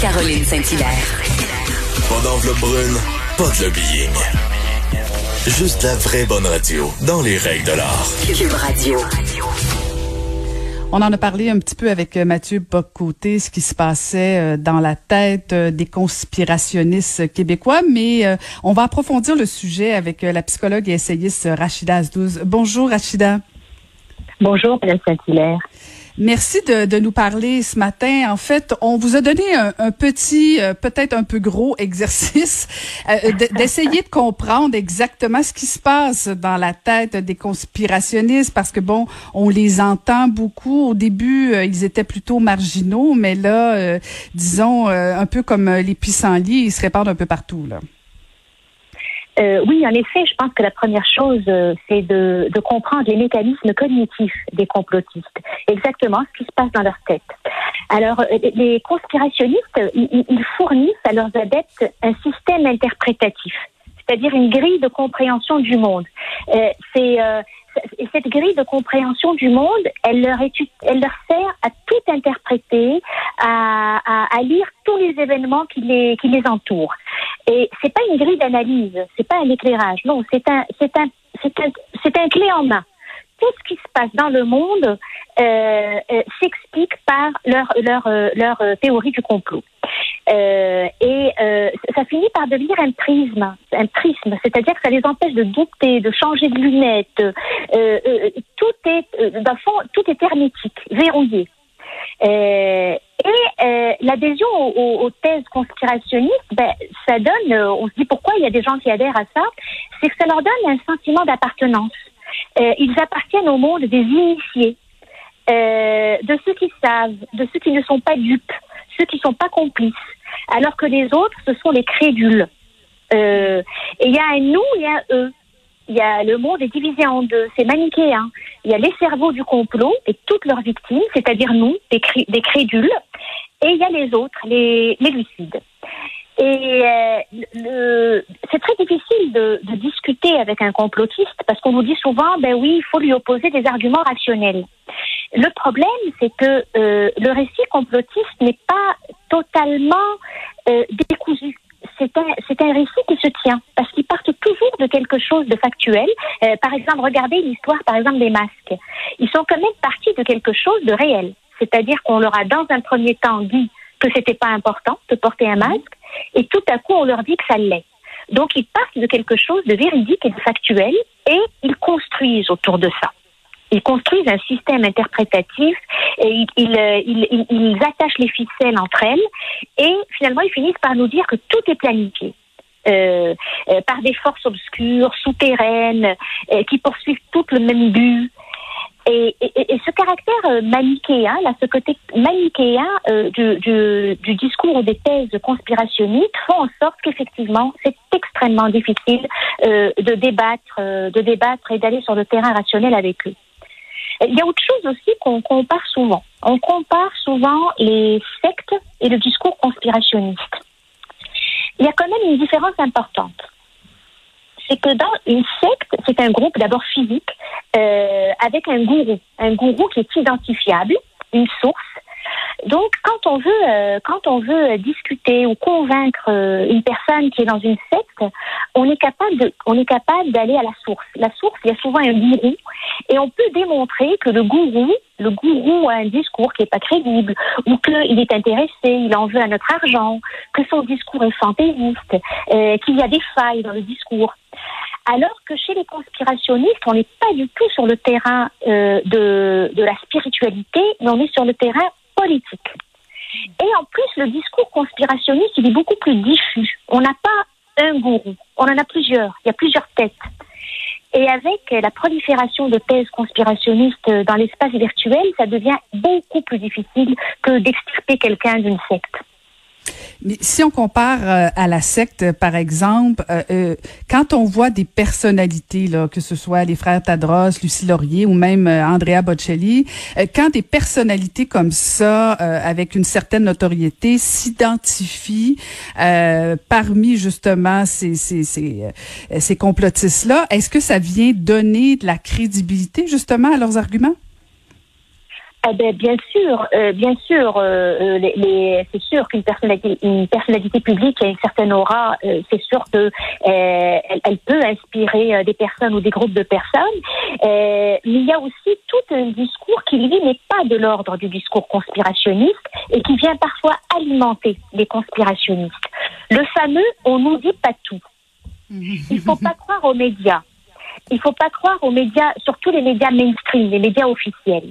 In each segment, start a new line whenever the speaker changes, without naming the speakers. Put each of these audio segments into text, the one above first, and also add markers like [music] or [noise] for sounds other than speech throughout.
Caroline Saint-Hilaire.
Pas d'enveloppe brune, pas de lobbying. Juste la vraie bonne radio, dans les règles de l'art.
Cube Radio.
On en a parlé un petit peu avec euh, Mathieu Bocoté, ce qui se passait euh, dans la tête euh, des conspirationnistes québécois, mais on va approfondir le sujet avec la psychologue et essayiste Rachida Azdouz. Bonjour Rachida.
Bonjour Mme Saint-Hilaire.
Merci de, de, nous parler ce matin. En fait, on vous a donné un, petit, euh, peut-être un peu gros [laughs] exercice, euh, d'essayer de comprendre exactement ce qui se passe dans la tête des conspirationnistes, parce que bon, on les entend beaucoup. Au début, euh, ils étaient plutôt marginaux, mais là, disons, un peu comme les pissenlits, ils se répandent un peu partout. Là.
Euh, oui, en effet, je pense que la première chose, euh, c'est de, de, comprendre les mécanismes cognitifs des complotistes, exactement ce qui se passe dans leur tête. Alors, euh, les conspirationnistes, ils, ils fournissent à leurs adeptes un système interprétatif, c'est-à-dire une grille de compréhension du monde. Euh, c'est et cette grille de compréhension du monde, elle leur, est, elle leur sert à tout interpréter, à, à, à, lire tous les événements qui les, qui les entourent. Et c'est pas une grille d'analyse, c'est pas un éclirage, non, c'est un, c'est un, c'est un, c'est un clé en main. Tout ce qui se passe dans le monde euh, euh, s'explique par leur leur euh, leur euh, théorie du complot. Euh, euh, finit par devenir un prisme, un prisme, c'est-à-dire que ça les empêche de douter, de changer de lunettes. Euh, tout est, dans fond, tout est hermétique, verrouillé. et l'adhésion aux, aux, thèses conspirationnistes, ben, ça donne, on se dit pourquoi il y a des gens qui adhèrent à ça, c'est que ça leur donne un sentiment d'appartenance. ils appartiennent au monde des initiés, de ceux qui savent, de ceux qui ne sont pas dupes, ceux qui ne sont pas complices, alors que les autres, ce sont les crédules. Euh, et il y a un nous, il y a eux. Y a le monde est divisé en deux, c'est manichéen. Il y a les cerveaux du complot et toutes leurs victimes, c'est-à-dire nous, des, des, crédules, et il y a les autres, les, les lucides. Et euh, c'est très difficile de, de, discuter avec un complotiste parce qu'on nous dit souvent, ben oui, il faut lui opposer des arguments rationnels. Le problème, c'est que euh, le récit complotiste n'est pas totalement euh, décousu. C'est un, c'est un récit qui se tient parce qu'ils partent toujours de quelque chose de factuel. Euh, par exemple, regardez l'histoire, par exemple, des masques. Ils sont quand même partis de quelque chose de réel. C'est-à-dire qu'on leur a dans un premier temps dit que c'était pas important de porter un masque et tout à coup on leur dit que ça l'est. Donc ils partent de quelque chose de véridique et de factuel et ils construisent autour de ça. Ils construisent un système interprétatif et ils, euh, ils, ils, ils, attachent les ficelles entre elles et finalement ils finissent par nous dire que tout est planifié. Euh, euh, par des forces obscures, souterraines, euh, qui poursuivent tout le même but. Et, et, et, ce caractère euh, manichéen, là, ce côté manichéen euh, du, du, du, discours ou des thèses conspirationnistes font en sorte qu'effectivement, c'est extrêmement difficile euh, de débattre, de débattre et d'aller sur le terrain rationnel avec eux. Il y a autre chose aussi qu'on compare souvent. On compare souvent les sectes et le discours conspirationniste. Il y a quand même une différence importante. C'est que dans une secte, c'est un groupe d'abord physique euh, avec un gourou, un gourou qui est identifiable, une source. Donc, quand on veut, euh, quand on veut discuter ou convaincre euh, une personne qui est dans une secte, on est capable de, on est capable d'aller à la source. La source, il y a souvent un gourou, et on peut démontrer que le gourou, le gourou a un discours qui est pas crédible, ou qu'il est intéressé, il en veut à notre argent, que son discours est fantaisiste, euh, qu'il y a des failles dans le discours. Alors que chez les conspirationnistes, on n'est pas du tout sur le terrain euh, de, de la spiritualité, mais on est sur le terrain politique. Et en plus, le discours conspirationniste, il est beaucoup plus diffus. On n'a pas un gourou, on en a plusieurs, il y a plusieurs têtes. Et avec la prolifération de thèses conspirationnistes dans l'espace virtuel, ça devient beaucoup plus difficile que d'extirper quelqu'un d'une secte.
Mais si on compare euh, à la secte, par exemple, euh, euh, quand on voit des personnalités, là, que ce soit les frères Tadros, Lucie Laurier ou même euh, Andrea Bocelli, euh, quand des personnalités comme ça, avec une certaine notoriété, s'identifient parmi justement ces, ces, ces, ces complotistes-là, est-ce que ça vient donner de la crédibilité justement à leurs arguments?
Ah ben, bien sûr, euh, bien sûr, euh, euh, les, les, c'est sûr qu'une personnalité, une personnalité publique a une certaine aura, euh, c'est sûr que elle, elle, peut inspirer des personnes ou des groupes de personnes. mais il y a aussi tout un discours qui lui n'est pas de l'ordre du discours conspirationniste et qui vient parfois alimenter les conspirationnistes. Le fameux "on nous dit pas tout". [laughs] Il faut pas croire aux médias il faut pas croire aux médias, surtout les médias mainstream, les médias officiels.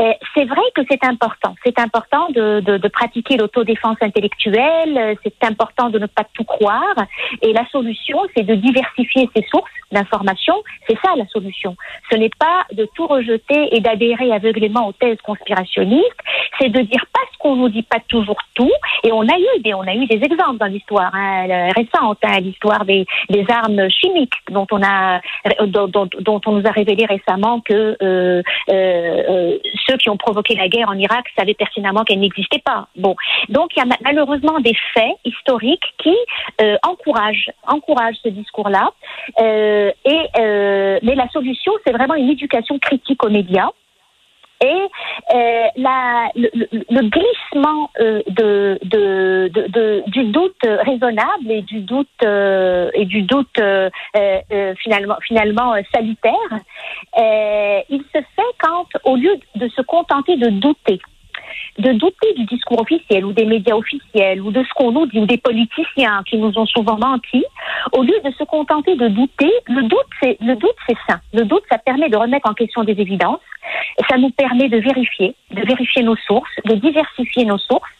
Euh, c'est vrai que c'est important. C'est important de, de, de pratiquer l'autodéfense intellectuelle. C'est important de ne pas tout croire. Et la solution, c'est de diversifier ses sources d'information. C'est ça la solution. Ce n'est pas de tout rejeter et d'adhérer aveuglément aux thèses conspirationnistes. C'est de dire parce qu'on nous dit pas toujours tout. Et on a eu des, on a eu des exemples dans l'histoire hein, récente, hein, l'histoire des, des armes chimiques dont on a dont, dont, on nous a révélé récemment que euh, euh, euh, ceux qui ont provoqué la guerre en Irak savaient pertinemment qu'elle n'existait pas. Bon, donc il y a malheureusement des faits historiques qui euh, encouragent, encouragent ce discours-là. Euh, et mais la solution, c'est vraiment une éducation critique aux médias et euh, la, le, le, glissement euh, de, de, de, du doute raisonnable et du doute euh, et du doute euh, euh, finalement finalement salutaire, il se fait quand au lieu de se contenter de douter de douter du discours officiel ou des médias officiels ou de ce qu'on nous dit ou des politiciens qui nous ont souvent menti, au lieu de se contenter de douter, le doute c'est le doute c'est sain. Le doute ça permet de remettre en question des évidences, ça nous permet de vérifier, de vérifier nos sources, de diversifier nos sources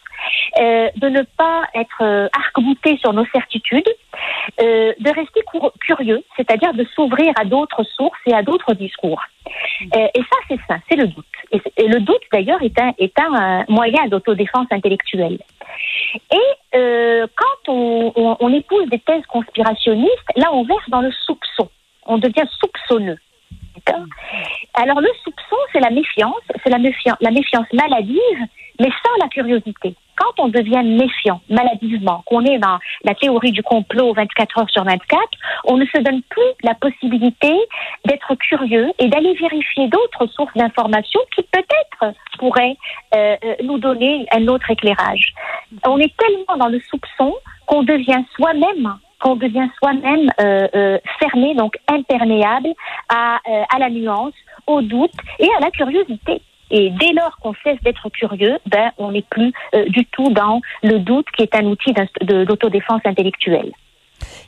euh, de ne pas être euh, arc-bouté sur nos certitudes, euh, de rester curieux, c'est-à-dire de s'ouvrir à d'autres sources et à d'autres discours. Euh, et ça, c'est ça, c'est le doute. Et, le doute, d'ailleurs, est un, est un moyen d'autodéfense intellectuelle. Et quand on, on épouse des thèses conspirationnistes, là, on verse dans le soupçon. On devient soupçonneux. Alors le soupçon, c'est la méfiance, c'est la, méfiance, la méfiance maladive, mais sans la curiosité. Quand on devient méfiant, maladivement, qu'on est dans la théorie du complot 24 heures sur 24, on ne se donne plus la possibilité d'être curieux et d'aller vérifier d'autres sources d'informations qui peut-être pourraient euh, euh, nous donner un autre éclairage. On est tellement dans le soupçon qu'on devient soi-même qu'on devient soi-même euh, euh, fermé, donc imperméable à, euh, à la nuance, au doute et à la curiosité. Et dès lors qu'on cesse d'être curieux, ben, on n'est plus du tout dans le doute qui est un outil d'autodéfense intellectuelle.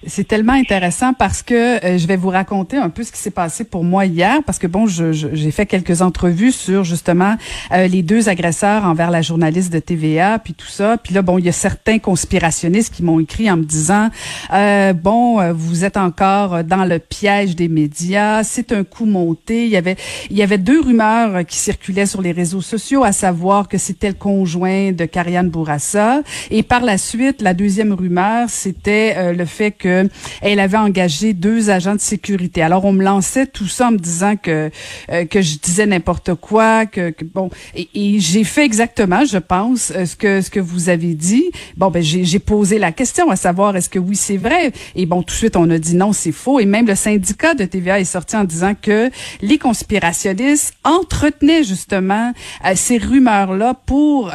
C'est tellement intéressant parce que euh, je vais vous raconter un peu ce qui s'est passé pour moi hier parce que bon, j'ai je, fait quelques entrevues sur justement euh, les deux agresseurs envers la journaliste de TVA puis tout ça. Puis là, bon, il y a certains conspirationnistes qui m'ont écrit en me disant euh, bon, euh, vous êtes encore dans le piège des médias, c'est un coup monté. Il y avait il y avait deux rumeurs qui circulaient sur les réseaux sociaux, à savoir que c'était le conjoint de Karianne Bourassa et par la suite, la deuxième rumeur, c'était le fait que elle avait engagé deux agents de sécurité. Alors on me lançait tout ça en me disant que euh, que je disais n'importe quoi, que, bon et, j'ai fait exactement, je pense, euh, ce que ce que vous avez dit. Bon ben j'ai posé la question à savoir est-ce que oui c'est vrai et bon tout de suite on a dit non c'est faux et même le syndicat de TVA est sorti en disant que les conspirationnistes entretenaient justement euh, ces rumeurs là pour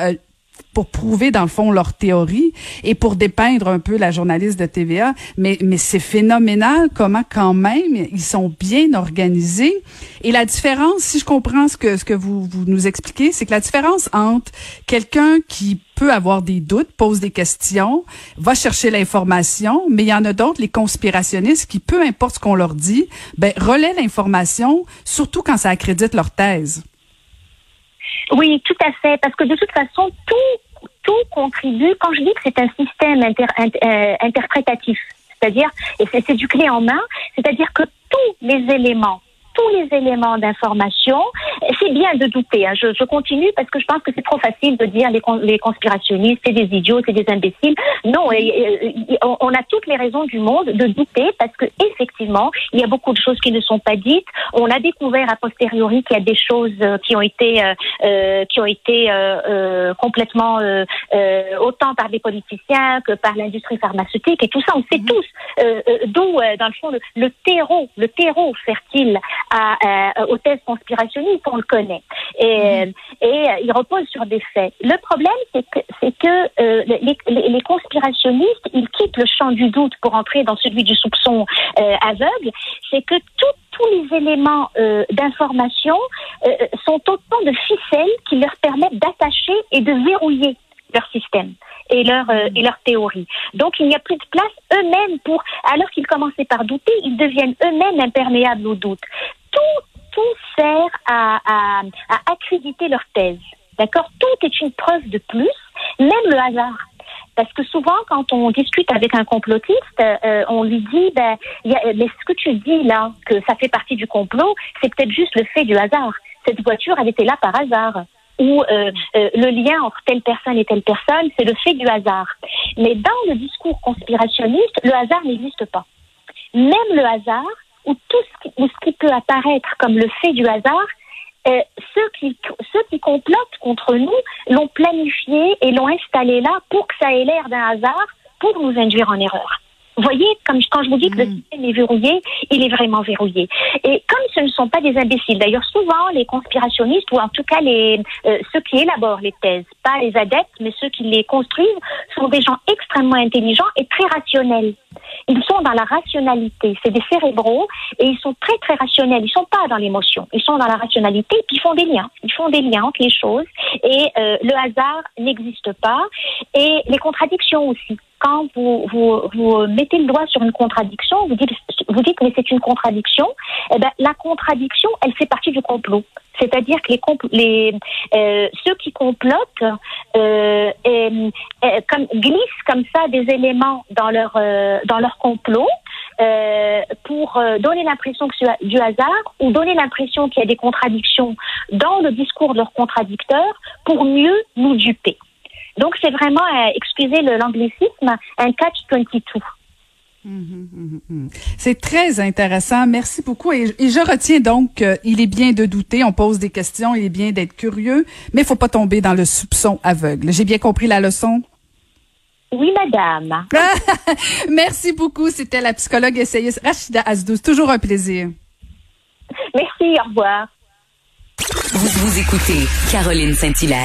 pour prouver dans le fond leur théorie et pour dépeindre un peu la journaliste de TVA. Mais, mais c'est phénoménal comment quand même ils sont bien organisés. Et la différence, si je comprends ce que, ce que vous, vous nous expliquez, c'est que la différence entre quelqu'un qui peut avoir des doutes, pose des questions, va chercher l'information, mais il y en a d'autres, les conspirationnistes, qui, peu importe ce qu'on leur dit, ben, relaient l'information, surtout quand ça accrédite leur thèse.
Oui, tout à fait, parce que de toute façon, tout tout contribue, quand je dis que c'est un système euh, interprétatif, c'est-à-dire, et c'est du clé en main, c'est-à-dire que tous les éléments tous les éléments d'information. C'est bien de douter. Hein. Je, je, continue parce que je pense que c'est trop facile de dire les, les conspirationnistes, c'est des idiots, c'est des imbéciles. Non, on a toutes les raisons du monde de douter parce que effectivement, il y a beaucoup de choses qui ne sont pas dites. On a découvert a posteriori qu'il y a des choses euh, qui ont été euh, euh, qui ont été euh, complètement autant par des politiciens que par l'industrie pharmaceutique et tout ça. On sait mm-hmm. tous d'où, dans le fond, le, le terreau, le terreau fertile à, aux thèses conspirationnistes, on le connaît. Et, mhm. et il repose sur des faits. Le problème, c'est que, c'est que les, les, les, conspirationnistes, ils quittent le champ du doute pour entrer dans celui du soupçon aveugle. C'est que tout tous les éléments euh, d'information euh, sont autant de ficelles qui leur permettent d'attacher et de verrouiller leur système et leur euh, et leur théorie. Donc il n'y a plus de place eux-mêmes pour alors qu'ils commençaient par douter, ils deviennent eux-mêmes imperméables au doute. Tout tout sert à, à, accréditer leur thèse. D'accord? Tout est une preuve de plus, même le hasard. Parce que souvent, quand on discute avec un complotiste, euh, on lui dit, ben, mais ce que tu dis là, que ça fait partie du complot, c'est peut-être juste le fait du hasard. Cette voiture, elle était là par hasard. Ou euh, euh, le lien entre telle personne et telle personne, c'est le fait du hasard. Mais dans le discours conspirationniste, le hasard n'existe pas. Même le hasard, ou tout ce qui, peut apparaître comme le fait du hasard, euh, ceux, qui, ceux qui complotent contre nous l'ont planifié et l'ont installé là pour que ça ait l'air d'un hasard pour nous induire en erreur. Vous voyez, comme quand je vous dis que le mm. système est verrouillé, il est vraiment verrouillé. Et comme ce ne sont pas des imbéciles, d'ailleurs souvent les conspirationnistes ou en tout cas les euh, ceux qui élaborent les thèses, pas les adeptes, mais ceux qui les construisent, sont des gens extrêmement intelligents et très rationnels. Ils sont dans la rationalité, c'est des cérébraux et ils sont très très rationnels. Ils sont pas dans l'émotion, ils sont dans la rationalité puis ils font des liens. Ils font des liens entre les choses et euh, le hasard n'existe pas et les contradictions aussi quand vous, vous, vous, mettez le doigt sur une contradiction, vous dites, vous dites mais c'est une contradiction, eh ben, la contradiction, elle fait partie du complot. C'est-à-dire que les, les euh, ceux qui complotent euh, comme, glissent comme ça des éléments dans leur euh, dans leur complot euh, pour euh, donner l'impression que c'est du hasard ou donner l'impression qu'il y a des contradictions dans le discours de leurs contradicteurs pour mieux nous duper. Donc c'est vraiment, euh, excusez l'anglicisme, un catch-22.
Mhm, mhm. C'est très intéressant. Merci beaucoup. Et, je retiens donc qu'il est bien de douter. On pose des questions. Il est bien d'être curieux, mais il faut pas tomber dans le soupçon aveugle. J'ai bien compris la leçon?
Oui, madame. [laughs]
Merci beaucoup. C'était la psychologue essayiste Rachida Asdous. Toujours un plaisir.
Merci. Au revoir.
Vous, vous écoutez Caroline Saint-Hilaire.